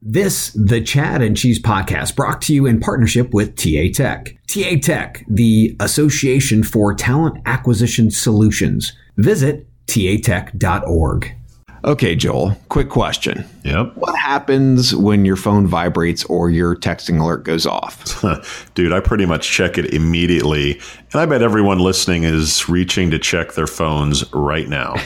This, the Chad and Cheese podcast, brought to you in partnership with TA Tech. TA Tech, the Association for Talent Acquisition Solutions. Visit tatech.org. Okay, Joel, quick question. Yep. What happens when your phone vibrates or your texting alert goes off? Dude, I pretty much check it immediately. And I bet everyone listening is reaching to check their phones right now.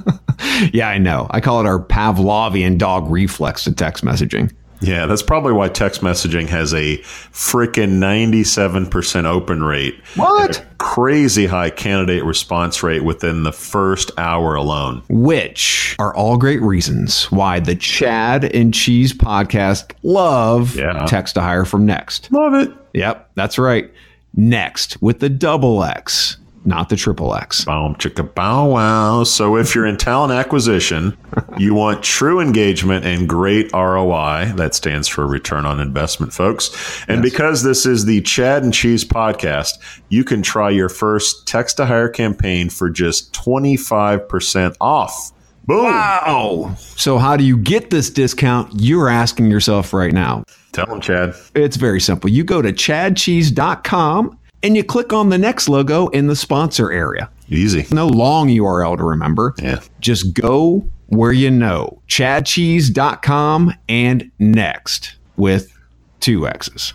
yeah, I know. I call it our Pavlovian dog reflex to text messaging. Yeah, that's probably why text messaging has a freaking 97% open rate. What? Crazy high candidate response rate within the first hour alone. Which are all great reasons why the Chad and Cheese podcast love Yeah. text to hire from Nexxt. Love it. Yep, that's right. Nexxt with the double X, not the triple X. Boom, chicka bow wow. So if you're in talent acquisition, you want true engagement and great ROI. That stands for return on investment, folks. And because this is the Chad and Cheese podcast, you can try your first text to hire campaign for just 25% off. Boom. Wow. So, how do you get this discount? You're asking yourself right now. Tell them, Chad. It's very simple. You go to chadcheese.com and you click on the Nexxt logo in the sponsor area. Easy. No long URL to remember. Yeah. Just go where you know. chadcheese.com and Nexxt with two X's.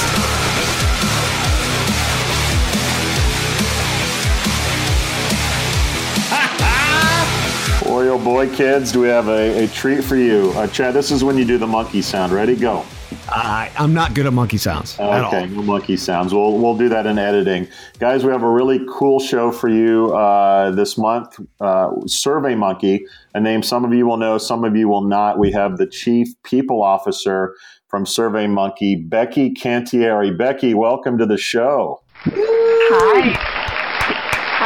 Boy, oh boy, kids, do we have a, a treat for you. Uh, Chad, this is when you do the monkey sound. Ready? Go. I, I'm not good at monkey sounds at Okay, all. no monkey sounds. We'll we'll do that in editing, guys. We have a really cool show for you uh, this month. Uh, Survey Monkey, a name some of you will know, some of you will not. We have the chief people officer from Survey Monkey, Becky Cantieri. Becky, welcome to the show. Hi.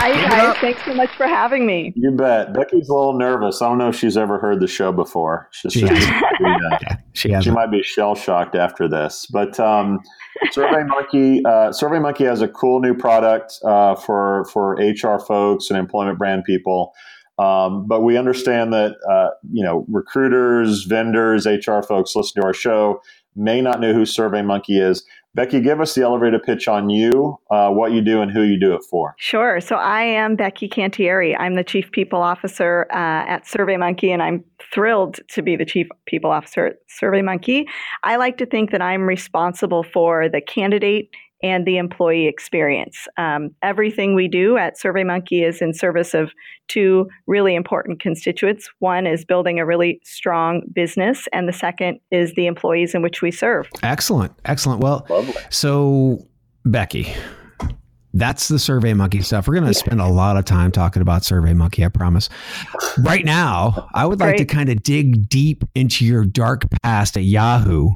Hi, guys. Thanks so much for having me. You bet. Becky's a little nervous. I don't know if she's ever heard the show before. She's She she's- hasn't. yeah. She she might be shell shocked after this. But um, Survey Monkey, uh, Survey has a cool new product uh, for for HR folks and employment brand people. Um, but we understand that uh, you know recruiters, vendors, HR folks listen to our show may not know who Survey Monkey is. Becky, give us the elevator pitch on you, uh, what you do, and who you do it for. Sure. So I am Becky Cantieri. I'm the Chief People Officer uh, at SurveyMonkey, and I'm thrilled to be the Chief People Officer at SurveyMonkey. I like to think that I'm responsible for the candidate and the employee experience. Um, everything we do at SurveyMonkey is in service of two really important constituents. One is building a really strong business, and the second is the employees in which we serve. Excellent. Excellent. Well, Lovely. so Becky, that's the SurveyMonkey stuff. We're going to spend a lot of time talking about SurveyMonkey, I promise. Right now, I would like to kind of dig deep into your dark past at Yahoo.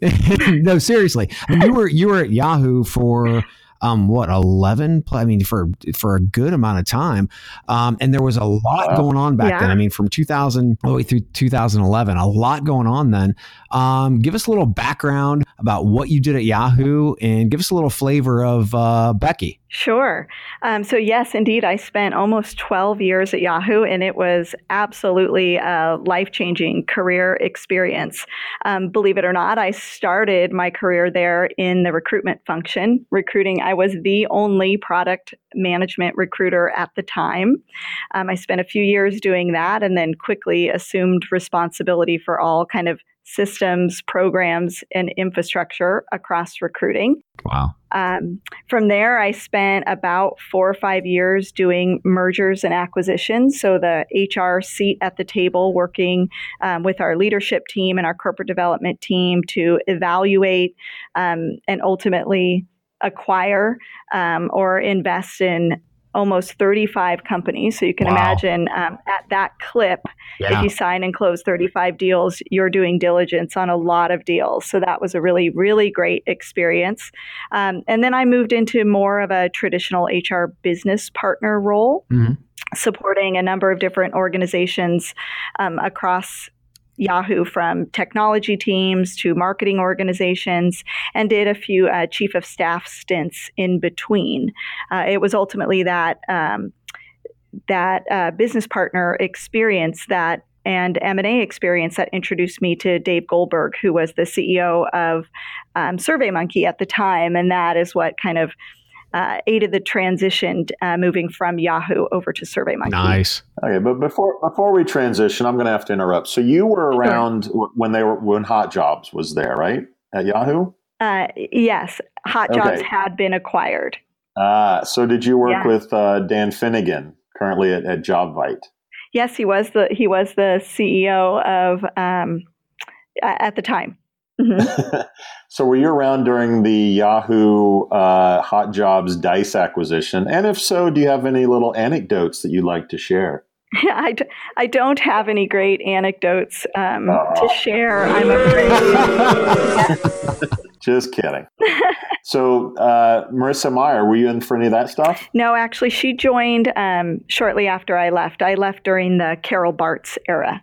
no, seriously. I mean, you were you were at Yahoo for um what 11 I mean for for a good amount of time. Um and there was a lot going on back Yeah. then. I mean from 2000 all the way through 2011, a lot going on then. Um give us a little background about what you did at Yahoo and give us a little flavor of uh Becky. Sure. Um, so, yes, indeed, I spent almost 12 years at Yahoo, and it was absolutely a life changing career experience. Um, believe it or not, I started my career there in the recruitment function. Recruiting, I was the only product management recruiter at the time. Um, I spent a few years doing that and then quickly assumed responsibility for all kind of systems, programs, and infrastructure across recruiting. Wow. Um, from there, I spent about four or five years doing mergers and acquisitions. So the HR seat at the table, working um, with our leadership team and our corporate development team to evaluate um, and ultimately acquire um, or invest in almost 35 companies. So you can Wow. imagine um, at that clip, if you sign and close 35 deals, you're doing diligence on a lot of deals. So that was a really, really great experience. Um, and then I moved into more of a traditional HR business partner role. Mhm. supporting a number of different organizations um, across Yahoo from technology teams to marketing organizations and did a few uh, chief of staff stints in between. Uh, it was ultimately that um, that uh, business partner experience that and M&A experience that introduced me to Dave Goldberg, who was the CEO of um, SurveyMonkey at the time, and that is what kind of uh, aided the transition uh, moving from Yahoo over to SurveyMonkey. Nice. Okay, but before before we transition, I'm going to have to interrupt. So you were around sure. when they were when Hot Jobs was there, right? At Yahoo. Uh, yes, Hot Jobs okay. had been acquired. Ah, so did you work yeah. with uh, Dan Finnigan currently at, at JobVite? Yes, he was the he was the CEO of um, at the time. Mm-hmm. so were you around during the Yahoo uh, Hot Jobs Dice acquisition? And if so, do you have any little anecdotes that you'd like to share? I d- I don't have any great anecdotes um, to share, I'm afraid. Just kidding. so, uh, Marissa Mayer, were you in for any of that stuff? No, actually, she joined um, shortly after I left. I left during the Carol Bartz era.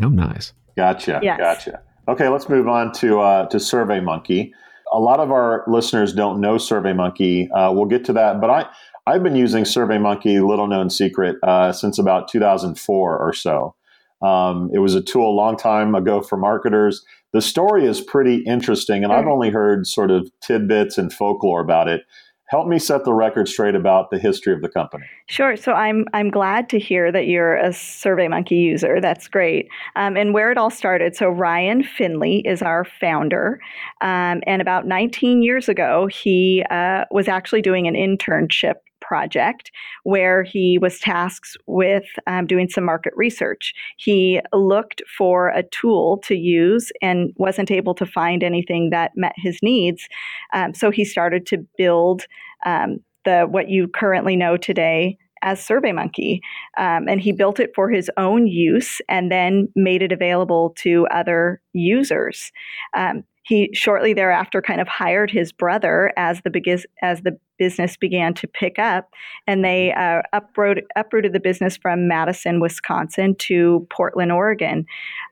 Oh, nice. Gotcha. Yes. Gotcha. Okay, let's move on to uh, to SurveyMonkey. A lot of our listeners don't know SurveyMonkey. Uh, we'll get to that, but I I've been using SurveyMonkey, little known secret, uh, since about 2004 or so. Um, it was a tool a long time ago for marketers. The story is pretty interesting, and I've only heard sort of tidbits and folklore about it help me set the record straight about the history of the company. Sure. So I'm I'm glad to hear that you're a SurveyMonkey user. That's great. Um, and where it all started. So Ryan Finley is our founder, um, and about 19 years ago, he uh, was actually doing an internship project where he was tasked with um, doing some market research. He looked for a tool to use and wasn't able to find anything that met his needs. Um, so he started to build um, the what you currently know today as SurveyMonkey. Um, and he built it for his own use and then made it available to other users. Um, he shortly thereafter kind of hired his brother as the biggest as the business began to pick up, and they uh, uprooted, uprooted the business from Madison, Wisconsin to Portland, Oregon.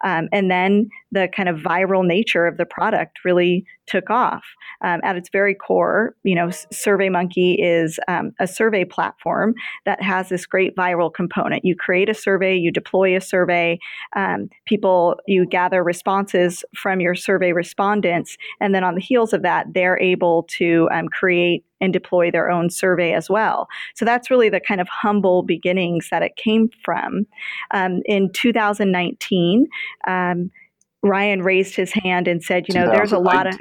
Um, and then the kind of viral nature of the product really took off. Um, at its very core, you know, SurveyMonkey is um, a survey platform that has this great viral component. You create a survey, you deploy a survey, um, people, you gather responses from your survey respondents, and then on the heels of that, they're able to um, create and deploy their own survey as well. So that's really the kind of humble beginnings that it came from. Um, in 2019, um, Ryan raised his hand and said, you know, there's a lot of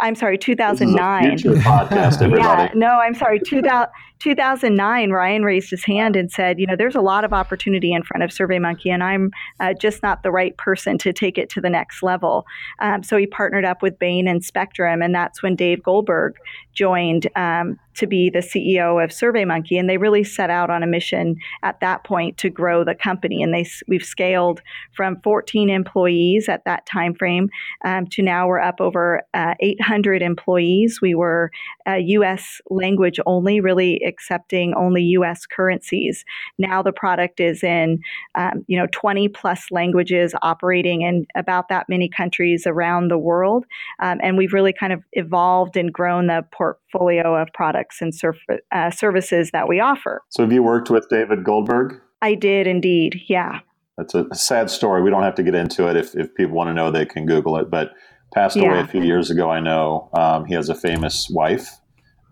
I'm sorry, 2009. podcast, yeah, no, I'm sorry, 2000, 2009. Ryan raised his hand and said, you know, there's a lot of opportunity in front of SurveyMonkey, and I'm uh, just not the right person to take it to the next level. Um, so he partnered up with Bain and Spectrum, and that's when Dave Goldberg joined um, to be the CEO of SurveyMonkey, and they really set out on a mission at that point to grow the company. And they we've scaled from 14 employees at that time frame um, to now we're up over uh, 800 employees. We were uh, U.S. language only, really accepting only U.S. currencies. Now the product is in um, you know 20 plus languages, operating in about that many countries around the world, um, and we've really kind of evolved and grown the portfolio of products and surf- uh, services that we offer. So, have you worked with David Goldberg? I did indeed, yeah. That's a sad story. We don't have to get into it. If, if people want to know, they can Google it. But passed yeah. away a few years ago, I know. Um, he has a famous wife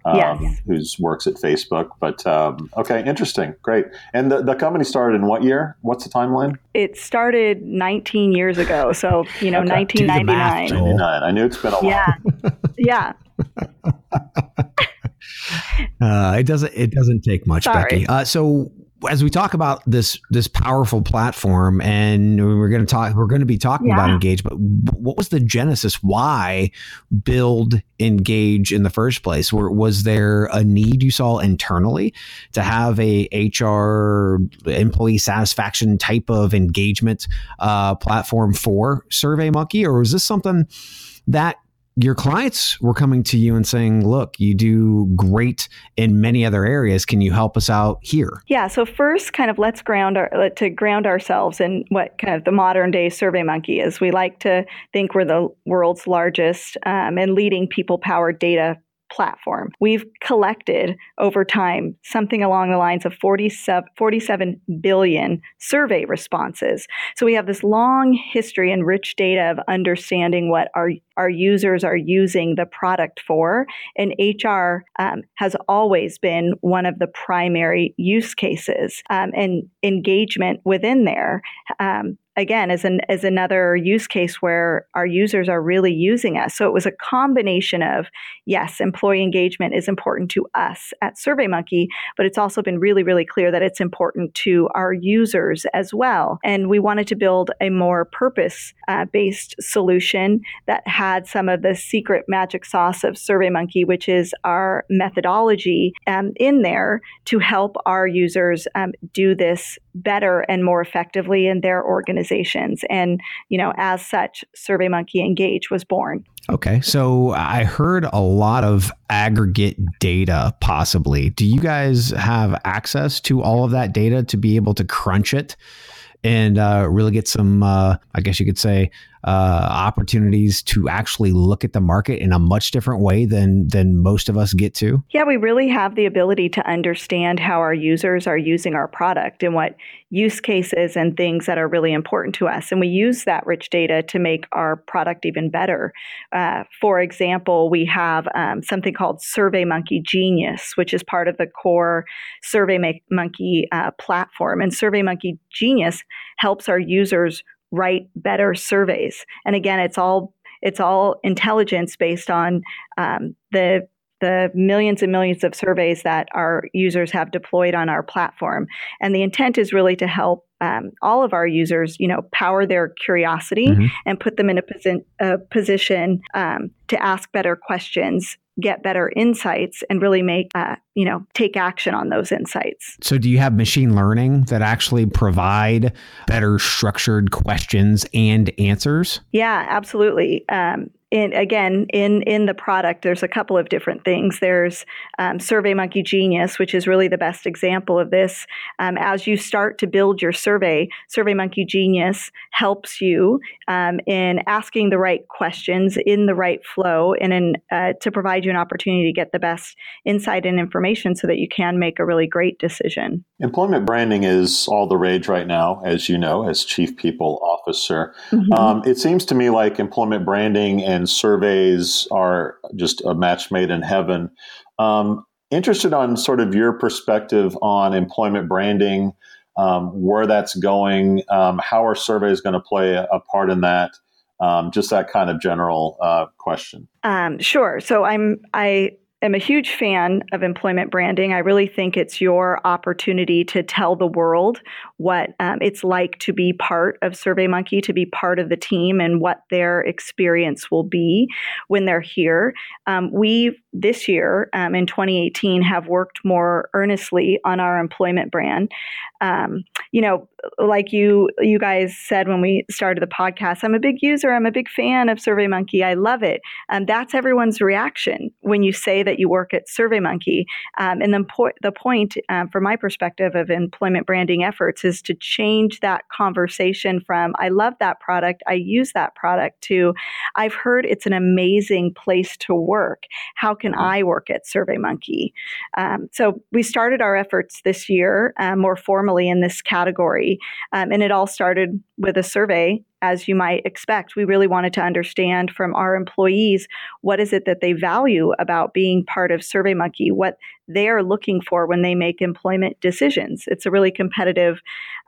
um, yes. who works at Facebook. But um, okay, interesting, great. And the, the company started in what year? What's the timeline? It started 19 years ago, so you know, okay. 1999. 99. I knew it's been a while. Yeah, yeah. Uh, it doesn't. It doesn't take much, Sorry. Becky. Uh, so as we talk about this this powerful platform, and we're going to talk, we're going to be talking yeah. about Engage. But what was the genesis? Why build Engage in the first place? Where, was there a need you saw internally to have a HR employee satisfaction type of engagement uh, platform for SurveyMonkey, or was this something that your clients were coming to you and saying, look, you do great in many other areas. Can you help us out here? Yeah. So first, kind of let's ground our, to ground ourselves in what kind of the modern day Survey Monkey is. We like to think we're the world's largest um, and leading people powered data platform. We've collected over time something along the lines of 47, 47 billion survey responses. So we have this long history and rich data of understanding what our, our users are using the product for. And HR um, has always been one of the primary use cases um, and engagement within there. Um, again as an as another use case where our users are really using us. So it was a combination of yes, employee engagement is important to us at SurveyMonkey, but it's also been really really clear that it's important to our users as well. And we wanted to build a more purpose uh, based solution that had some of the secret magic sauce of SurveyMonkey, which is our methodology um, in there to help our users um, do this better and more effectively in their organizations. And, you know, as such, SurveyMonkey Engage was born. Okay. So I heard a lot of aggregate data possibly. Do you guys have access to all of that data to be able to crunch it and uh, really get some, uh, I guess you could say, uh, opportunities to actually look at the market in a much different way than than most of us get to? Yeah, we really have the ability to understand how our users are using our product and what use cases and things that are really important to us, and we use that rich data to make our product even better. Uh, for example, we have um, something called SurveyMonkey Genius, which is part of the core SurveyMonkey uh, platform, and SurveyMonkey Genius helps our users write better surveys. And again, it's all it's all intelligence based on um, the the millions and millions of surveys that our users have deployed on our platform. And the intent is really to help um, all of our users, you know, power their curiosity mm-hmm. and put them in a, posi- a position um, to ask better questions get better insights and really make uh, you know take action on those insights. So do you have machine learning that actually provide better structured questions and answers? Yeah absolutely. Um, in, again in in the product there's a couple of different things. There's um, survey monkey genius which is really the best example of this. Um, as you start to build your survey survey monkey genius helps you um, in asking the right questions in the right flow and in, uh, to provide you an opportunity to get the best insight and information so that you can make a really great decision employment branding is all the rage right now as you know as chief people officer mm-hmm. Um, it seems to me like employment branding and and surveys are just a match made in heaven. Um, interested on sort of your perspective on employment branding, um, where that's going, um, how are surveys going to play a, a, part in that? Um, just that kind of general uh, question. Um, sure. So I'm I am a huge fan of employment branding. I really think it's your opportunity to tell the world what um, it's like to be part of SurveyMonkey, to be part of the team, and what their experience will be when they're here. Um, we this year um, in 2018 have worked more earnestly on our employment brand. Um, you know, like you you guys said when we started the podcast, I'm a big user. I'm a big fan of SurveyMonkey. I love it. And that's everyone's reaction when you say that you work at SurveyMonkey. Um, and the, po- the point, um, from my perspective, of employment branding efforts is to change that conversation from "I love that product, I use that product" to "I've heard it's an amazing place to work. How can mm-hmm. I work at SurveyMonkey?" Um, so we started our efforts this year uh, more formally in this category, um, and it all started with a survey as you might expect. We really wanted to understand from our employees what is it that they value about being part of SurveyMonkey, what they are looking for when they make employment decisions. It's a really competitive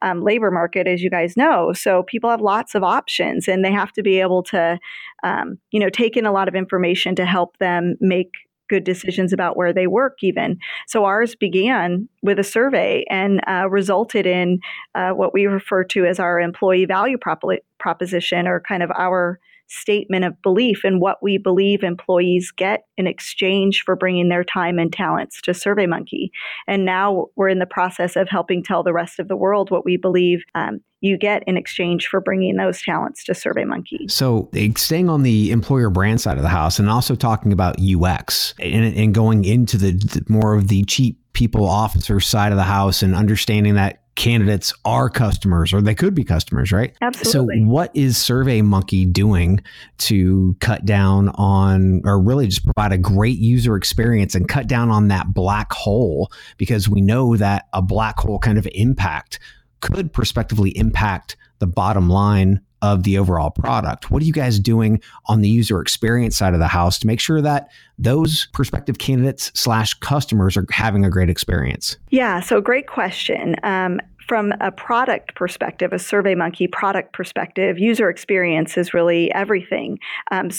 um, labor market, as you guys know. So people have lots of options, and they have to be able to, um, you know, take in a lot of information to help them make good decisions about where they work, even. So ours began with a survey and uh, resulted in uh, what we refer to as our employee value prop- proposition, or kind of our statement of belief and what we believe employees get in exchange for bringing their time and talents to SurveyMonkey. And now we're in the process of helping tell the rest of the world what we believe um, you get in exchange for bringing those talents to SurveyMonkey. So, staying on the employer brand side of the house and also talking about UX and, and going into the, the more of the cheap people officer side of the house and understanding that candidates are customers or they could be customers, right? Absolutely. So, what is SurveyMonkey doing to cut down on or really just provide a great user experience and cut down on that black hole? Because we know that a black hole kind of impact could prospectively impact the bottom line of the overall product. What are you guys doing on the user experience side of the house to make sure that those prospective candidates slash customers are having a great experience? Yeah, so great question. Um, from a product perspective, a SurveyMonkey product perspective, user experience is really everything. Um,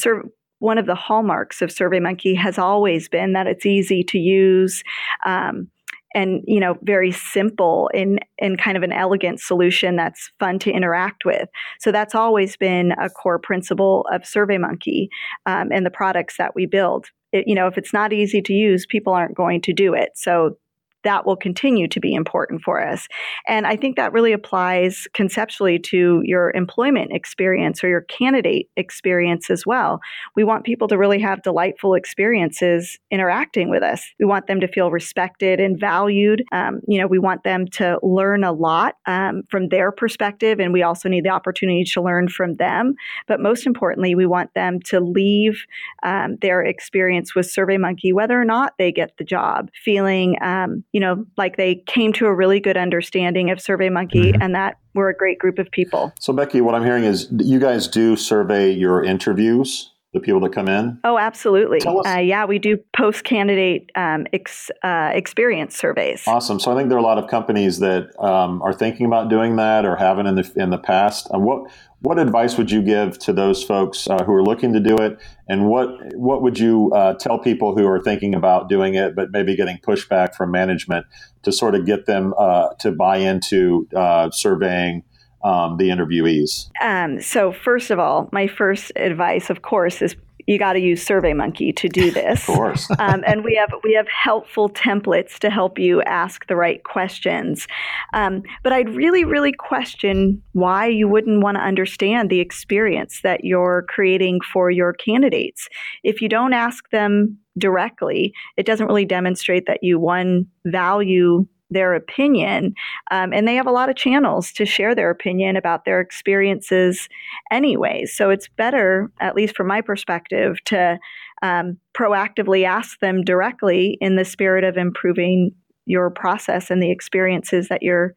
one of the hallmarks of SurveyMonkey has always been that it's easy to use. Um, and you know very simple in in kind of an elegant solution that's fun to interact with. So that's always been a core principle of surveymonkey um, and the products that we build. It, you know if it's not easy to use people aren't going to do it. So that will continue to be important for us. And I think that really applies conceptually to your employment experience or your candidate experience as well. We want people to really have delightful experiences interacting with us. We want them to feel respected and valued. Um, you know, we want them to learn a lot um, from their perspective, and we also need the opportunity to learn from them. But most importantly, we want them to leave um, their experience with SurveyMonkey, whether or not they get the job, feeling um, you know, like they came to a really good understanding of SurveyMonkey mm-hmm. and that we're a great group of people. So, Becky, what I'm hearing is you guys do survey your interviews the people that come in? Oh, absolutely. Uh, yeah, we do post candidate um, ex, uh, experience surveys. Awesome. So I think there are a lot of companies that um, are thinking about doing that or haven't in the in the past. Uh, what what advice would you give to those folks uh, who are looking to do it, and what what would you uh, tell people who are thinking about doing it but maybe getting pushback from management to sort of get them uh, to buy into surveying? Um, the interviewees? Um, so, first of all, my first advice, of course, is you got to use SurveyMonkey to do this. of course. um, and we have we have helpful templates to help you ask the right questions. Um, but I'd really, really question why you wouldn't want to understand the experience that you're creating for your candidates. If you don't ask them directly, it doesn't really demonstrate that you one value their opinion. Um, and they have a lot of channels to share their opinion about their experiences anyway. So it's better, at least from my perspective, to um, proactively ask them directly in the spirit of improving your process and the experiences that you're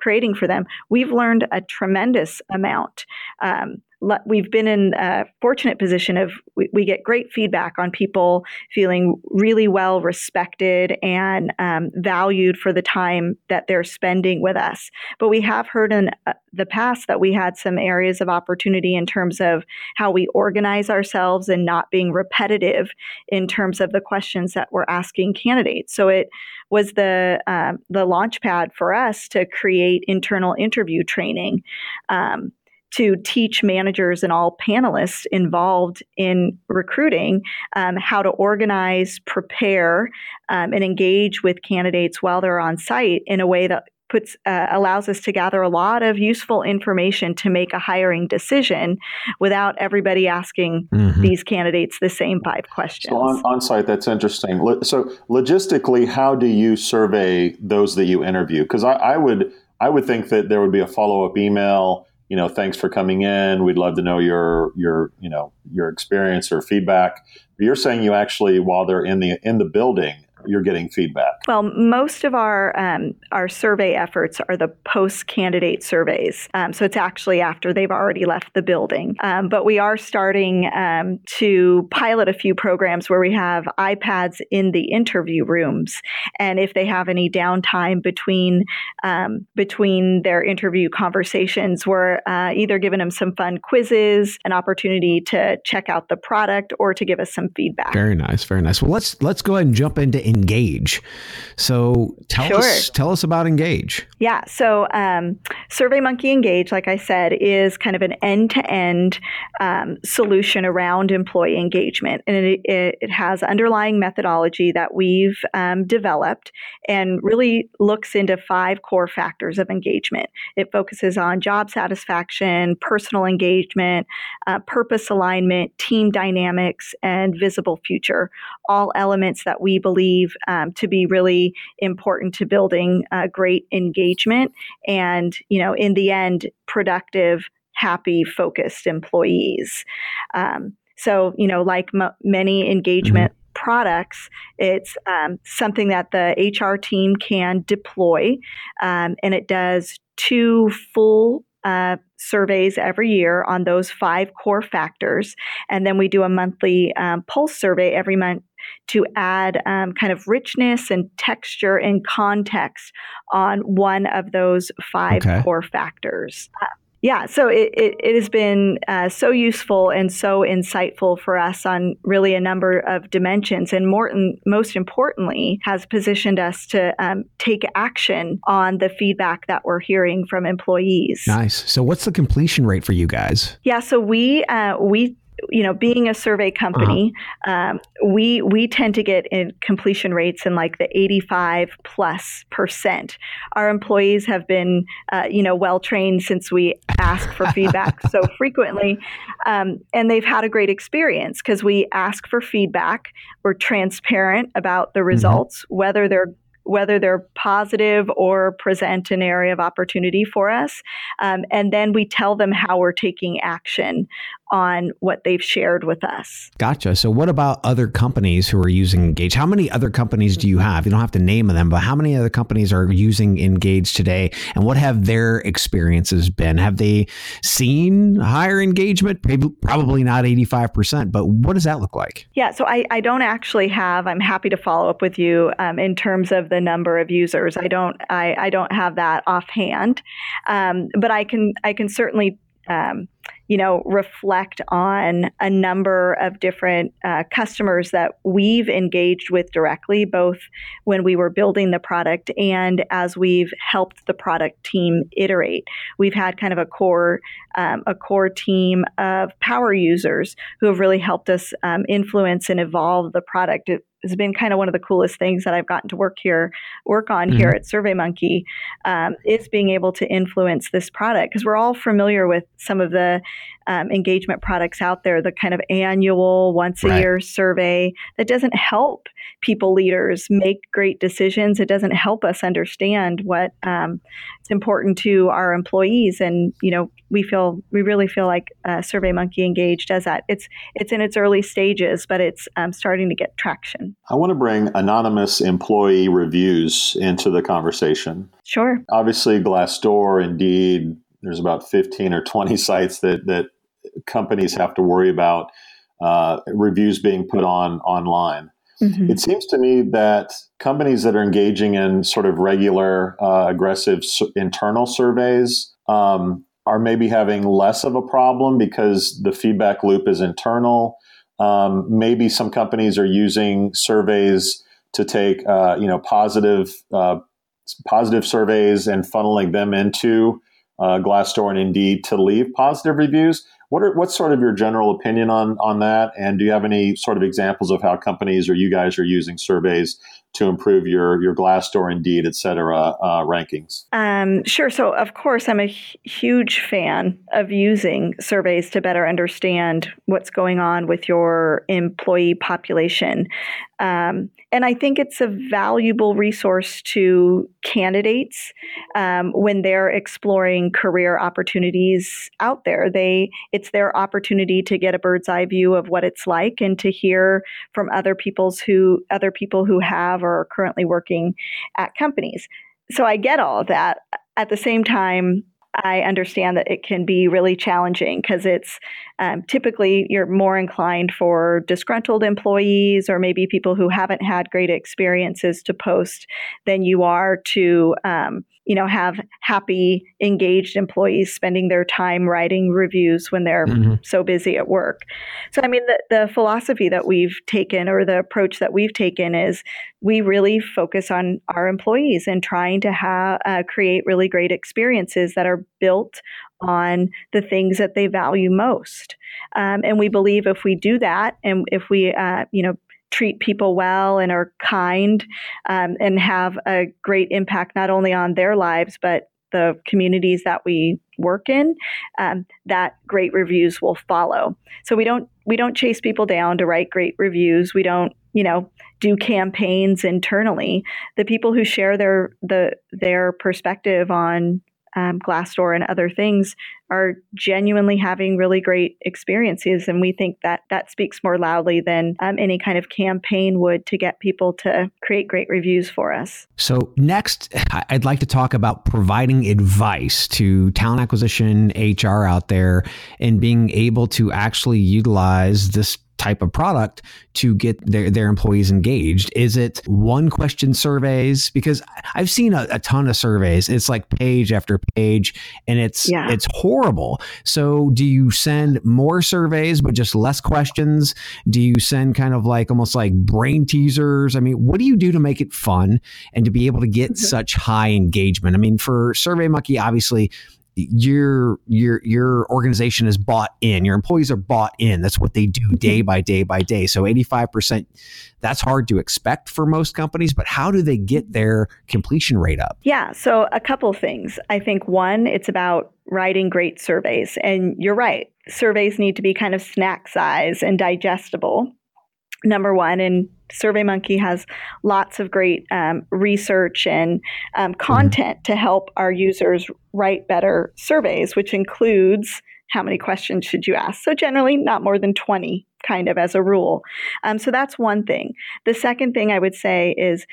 creating for them. We've learned a tremendous amount. Um, we've been in a fortunate position of we, we, get great feedback on people feeling really well respected and um, valued for the time that they're spending with us. But we have heard in uh, the past that we had some areas of opportunity in terms of how we organize ourselves and not being repetitive in terms of the questions that we're asking candidates. So it was the um, the launch pad for us to create internal interview training. Um, to teach managers and all panelists involved in recruiting um, how to organize, prepare, um, and engage with candidates while they're on site in a way that puts uh, allows us to gather a lot of useful information to make a hiring decision without everybody asking mm-hmm. these candidates the same five questions. So on, on site, that's interesting. So logistically, how do you survey those that you interview? Because I, I would I would think that there would be a follow up email you know, thanks for coming in. We'd love to know your your you know your experience or feedback. But you're saying you actually, while they're in the in the building, you're getting feedback? Well, most of our um, our survey efforts are the post candidate surveys. Um, so it's actually after they've already left the building. Um, but we are starting um, to pilot a few programs where we have iPads in the interview rooms, and if they have any downtime between um, between their interview conversations, we're uh, either giving them some fun quizzes, an opportunity to check out the product, or to give us some feedback. Very nice, very nice. Well, let's let's go ahead and jump into Engage. So tell sure. us tell us about Engage. Yeah. So um, SurveyMonkey Engage, like I said, is kind of an end to end solution around employee engagement, and it, it, it has underlying methodology that we've um, developed and really looks into five core factors of engagement. It focuses on job satisfaction, personal engagement, uh, purpose alignment, team dynamics, and visible future. All elements that we believe um, to be really important to building uh, great engagement and, you know, in the end, productive, happy, focused employees. Um, so, you know, like m- many engagement mm-hmm products, it's um, something that the HR team can deploy, um, and it does two full uh, surveys every year on those five core factors. And then we do a monthly um, pulse survey every month to add um, kind of richness and texture and context on one of those five okay. core factors. Uh, yeah, so it, it, it has been uh, so useful and so insightful for us on really a number of dimensions. And Morton, most importantly, has positioned us to um, take action on the feedback that we're hearing from employees. Nice. So, what's the completion rate for you guys? Yeah, so we uh, we you know, being a survey company, uh-huh. um, we we tend to get in completion rates in like the 85 plus percent. Our employees have been, uh, you know, well trained since we ask for feedback so frequently, um, and they've had a great experience because we ask for feedback. We're transparent about the mm-hmm. results, mm-hmm. whether they're whether they're positive or present an area of opportunity for us. Um, and then we tell them how we're taking action on what they've shared with us. Gotcha. So, what about other companies who are using Engage? How many other companies do you have? You don't have to name them, but how many other companies are using Engage today? And what have their experiences been? Have they seen higher engagement? Probably not 85%, but what does that look like? Yeah, so I, I don't actually have, I'm happy to follow up with you um, in terms of the number of users. I don't, I, I don't have that offhand, um, but I can, I can certainly um, you know, reflect on a number of different uh, customers that we've engaged with directly, both when we were building the product and as we've helped the product team iterate. We've had kind of a core um, a core team of power users who have really helped us um, influence and evolve the product. Has been kind of one of the coolest things that I've gotten to work here, work on mm-hmm. here at SurveyMonkey, um, is being able to influence this product because we're all familiar with some of the um, engagement products out there, the kind of annual, once a right. year survey that doesn't help people leaders make great decisions. It doesn't help us understand what um, is important to our employees, and you know, we feel we really feel like uh, SurveyMonkey Engage does that. It's it's in its early stages, but it's um, starting to get traction. I want to bring anonymous employee reviews into the conversation. Sure. Obviously, Glassdoor, Indeed, there's about 15 or 20 sites that that companies have to worry about uh, reviews being put on online. Mm-hmm. It seems to me that companies that are engaging in sort of regular, uh, aggressive internal surveys um, are maybe having less of a problem because the feedback loop is internal. Um, maybe some companies are using surveys to take, uh, you know, positive uh, positive surveys and funneling them into uh, Glassdoor and Indeed to leave positive reviews. What are what's sort of your general opinion on on that? And do you have any sort of examples of how companies or you guys are using surveys to improve your your Glassdoor, Indeed, et cetera, uh, rankings? Um, sure. So, of course, I'm a h- huge fan of using surveys to better understand what's going on with your employee population. Um, and I think it's a valuable resource to candidates um, when they're exploring career opportunities out there. They it's their opportunity to get a bird's eye view of what it's like and to hear from other people's who other people who have or are currently working at companies. So I get all of that. At the same time, I understand that it can be really challenging because it's um, typically you're more inclined for disgruntled employees or maybe people who haven't had great experiences to post than you are to um, you know have happy engaged employees spending their time writing reviews when they're mm-hmm. so busy at work so i mean the, the philosophy that we've taken or the approach that we've taken is we really focus on our employees and trying to have uh, create really great experiences that are built on the things that they value most. Um, and we believe if we do that and if we uh, you know treat people well and are kind um, and have a great impact not only on their lives but the communities that we work in um, that great reviews will follow. So we don't we don't chase people down to write great reviews. We don't you know do campaigns internally. The people who share their the their perspective on um, Glassdoor and other things are genuinely having really great experiences. And we think that that speaks more loudly than um, any kind of campaign would to get people to create great reviews for us. So, next, I'd like to talk about providing advice to talent acquisition HR out there and being able to actually utilize this type of product to get their, their employees engaged? Is it one question surveys? Because I've seen a, a ton of surveys. It's like page after page and it's yeah. it's horrible. So do you send more surveys but just less questions? Do you send kind of like almost like brain teasers? I mean, what do you do to make it fun and to be able to get mm-hmm. such high engagement? I mean, for SurveyMonkey, obviously your your your organization is bought in your employees are bought in. That's what they do mm-hmm. day by day by day. So 85% that's hard to expect for most companies but how do they get their completion rate up? Yeah so a couple things. I think one it's about writing great surveys. And you're right surveys need to be kind of snack size and digestible number one and SurveyMonkey has lots of great um, research and um, content mm-hmm. to help our users write better surveys, which includes how many questions should you ask. So, generally, not more than 20, kind of as a rule. Um, so, that's one thing. The second thing I would say is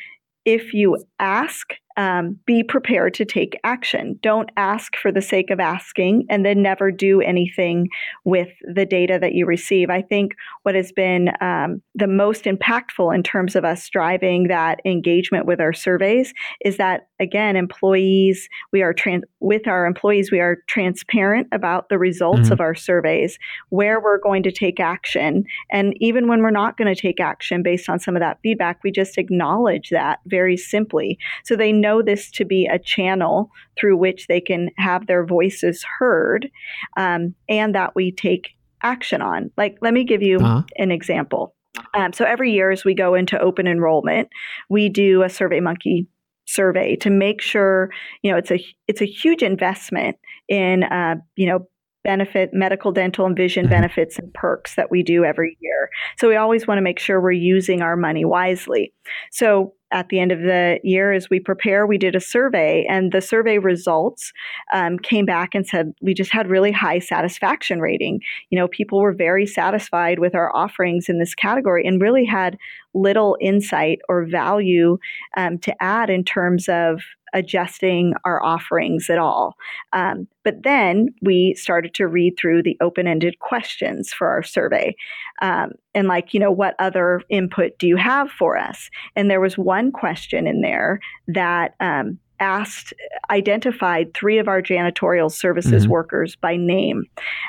if you ask um, be prepared to take action. Don't ask for the sake of asking and then never do anything with the data that you receive. I think what has been um, the most impactful in terms of us driving that engagement with our surveys is that, again, employees, we are trans- with our employees, we are transparent about the results mm-hmm. of our surveys, where we're going to take action. And even when we're not going to take action based on some of that feedback, we just acknowledge that very simply. So they know this to be a channel through which they can have their voices heard um, and that we take action on. Like, let me give you uh-huh. an example. Um, so every year as we go into open enrollment, we do a Survey Monkey survey to make sure you know it's a it's a huge investment in uh, you know benefit medical dental and vision mm-hmm. benefits and perks that we do every year so we always want to make sure we're using our money wisely so at the end of the year as we prepare we did a survey and the survey results um, came back and said we just had really high satisfaction rating. You know people were very satisfied with our offerings in this category and really had little insight or value um, to add in terms of adjusting our offerings at all. Um, but then we started to read through the open ended questions for our survey. Um, and, like, you know, what other input do you have for us? And there was one question in there that um, asked, identified three of our janitorial services mm-hmm. workers by name.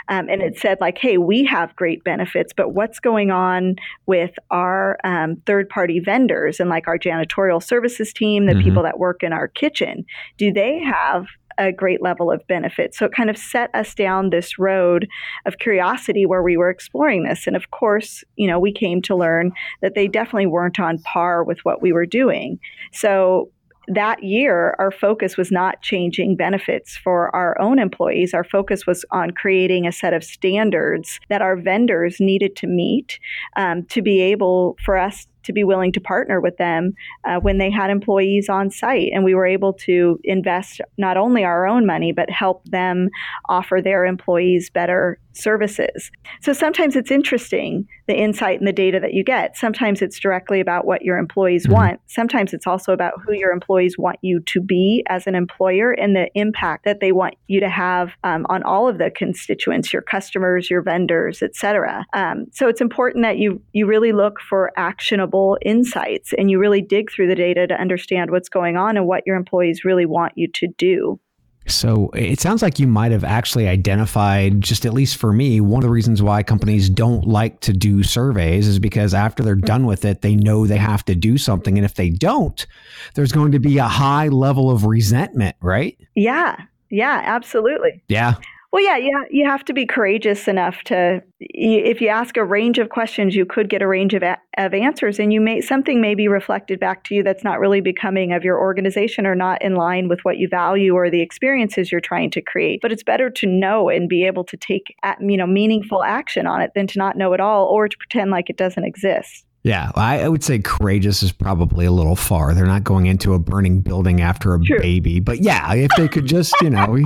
Um, and it said, like, hey, we have great benefits, but what's going on with our um, third party vendors and like our janitorial services team, the mm-hmm. people that work in our kitchen? Do they have a great level of benefit. So it kind of set us down this road of curiosity where we were exploring this. And of course, you know, we came to learn that they definitely weren't on par with what we were doing. So that year, our focus was not changing benefits for our own employees. Our focus was on creating a set of standards that our vendors needed to meet um, to be able for us to be willing to partner with them uh, when they had employees on site. And we were able to invest not only our own money, but help them offer their employees better services. So sometimes it's interesting the insight and the data that you get. Sometimes it's directly about what your employees mm-hmm. want. Sometimes it's also about who your employees want you to be as an employer and the impact that they want you to have um, on all of the constituents, your customers, your vendors, etc. Um, so it's important that you you really look for actionable insights and you really dig through the data to understand what's going on and what your employees really want you to do. So it sounds like you might have actually identified, just at least for me, one of the reasons why companies don't like to do surveys is because after they're done with it, they know they have to do something. And if they don't, there's going to be a high level of resentment, right? Yeah. Yeah, absolutely. Yeah. Well, yeah, yeah, you have to be courageous enough to. If you ask a range of questions, you could get a range of, of answers, and you may something may be reflected back to you that's not really becoming of your organization or not in line with what you value or the experiences you're trying to create. But it's better to know and be able to take you know meaningful action on it than to not know at all or to pretend like it doesn't exist. Yeah, I, would say courageous is probably a little far. They're not going into a burning building after a True. baby. But yeah, if they could just, you know,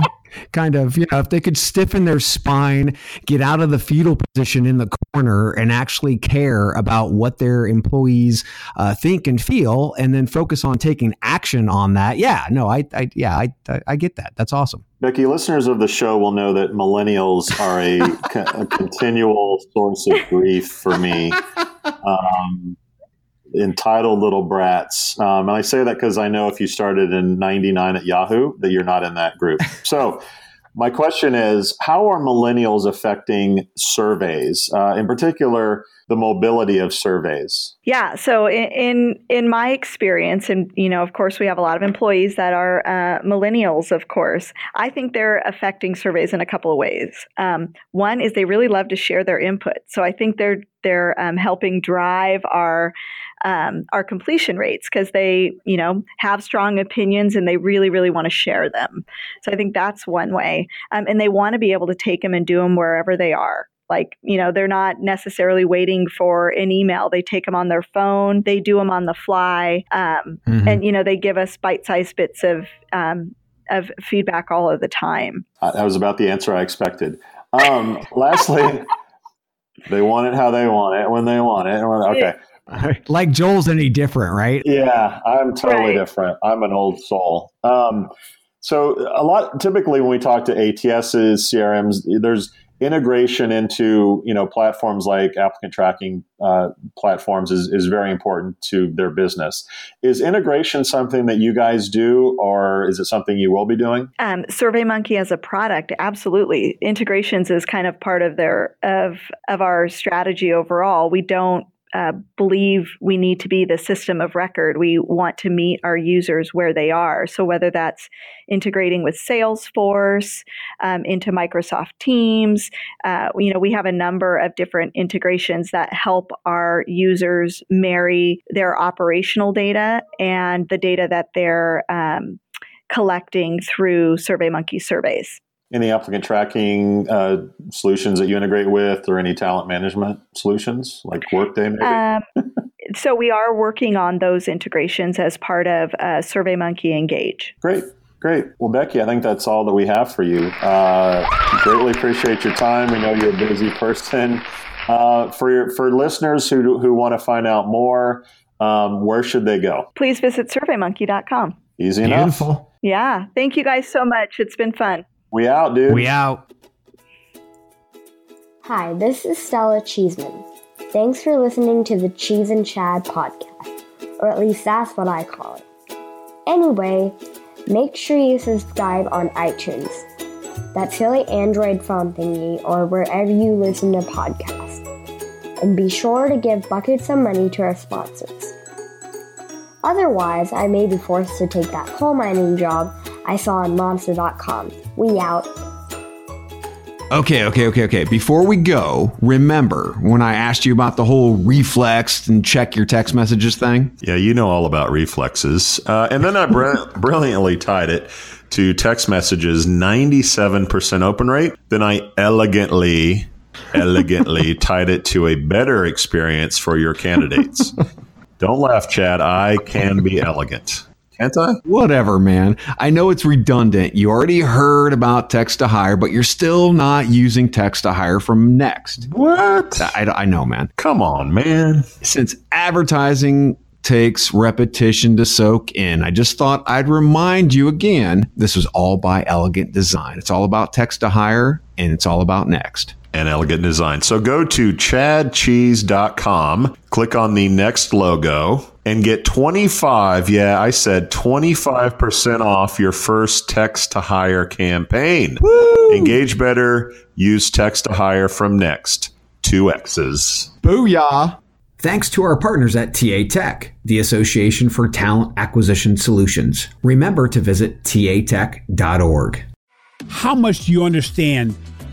kind of, you know, if they could stiffen their spine, get out of the fetal position in the corner and actually care about what their employees uh, think and feel and then focus on taking action on that. Yeah, no, I, I yeah, I, I get that. That's awesome. Becky, listeners of the show will know that millennials are a, a continual source of grief for me. Um, entitled little brats. Um, and I say that because I know if you started in 99 at Yahoo, that you're not in that group. So, my question is how are millennials affecting surveys, uh, in particular, the mobility of surveys? Yeah. So in, in, my experience, and you know, of course, we have a lot of employees that are uh, millennials. Of course, I think they're affecting surveys in a couple of ways. Um, one is they really love to share their input. So I think they're they're um, helping drive our um, our completion rates because they you know have strong opinions and they really really want to share them. So I think that's one way, um, and they want to be able to take them and do them wherever they are like you know they're not necessarily waiting for an email. They take them on their phone. They do them on the fly um, mm-hmm. and you know they give us bite-sized bits of um, of feedback all of the time. Uh, that was about the answer i expected. Um, lastly they want it how they want it when they want it okay. Like joel's any different right? Yeah i'm totally right. different. I'm an old soul. Um, so a lot typically when we talk to ATSs, CRMs, there's integration into you know platforms like applicant tracking uh, platforms is, is very important to their business. Is integration something that you guys do or is it something you will be doing? Um, surveymonkey as a product absolutely. Integrations is kind of part of their of of our strategy overall. We don't uh, believe we need to be the system of record. We want to meet our users where they are. So, whether that's integrating with Salesforce, um, into Microsoft Teams, uh, you know, we have a number of different integrations that help our users marry their operational data and the data that they're um, collecting through SurveyMonkey surveys any applicant tracking uh, solutions that you integrate with or any talent management solutions like workday maybe? Um, so we are working on those integrations as part of uh, surveymonkey engage. Great great. Well becky i think that's all that we have for you. Uh, greatly appreciate your time. We know you're a busy person. Uh, for your, for listeners who, who want to find out more um, where should they go? Please visit surveymonkey.com easy enough. Beautiful. yeah thank you guys so much. It's been fun we out, dude. We out. Hi, this is Stella Cheesman. Thanks for listening to the Cheese and Chad podcast, or at least that's what I call it. Anyway, make sure you subscribe on iTunes, that silly Android phone thingy, or wherever you listen to podcasts. And be sure to give buckets of money to our sponsors. Otherwise, I may be forced to take that coal mining job I saw on monster.com. We out. Okay, okay, okay, okay. Before we go, remember when I asked you about the whole reflex and check your text messages thing? Yeah, you know all about reflexes. Uh, and then I br- brilliantly tied it to text messages 97% open rate. Then I elegantly, elegantly tied it to a better experience for your candidates. Don't laugh, Chad. I can be elegant. Can't I? Whatever, man. I know it's redundant. You already heard about text to hire, but you're still not using text to hire from Nexxt. What? I, I know, man. Come on, man. Since advertising takes repetition to soak in. I just thought I'd remind you again this was all by Elegant Design. It's all about text to hire and it's all about Nexxt. And elegant design. So go to chadcheese.com, click on the Nexxt logo, and get 25, yeah, I said 25% off your first text to hire campaign. Woo! Engage better, use text to hire from Nexxt. Two X's. Booyah! Thanks to our partners at TA Tech, the Association for Talent Acquisition Solutions. Remember to visit tatech.org. How much do you understand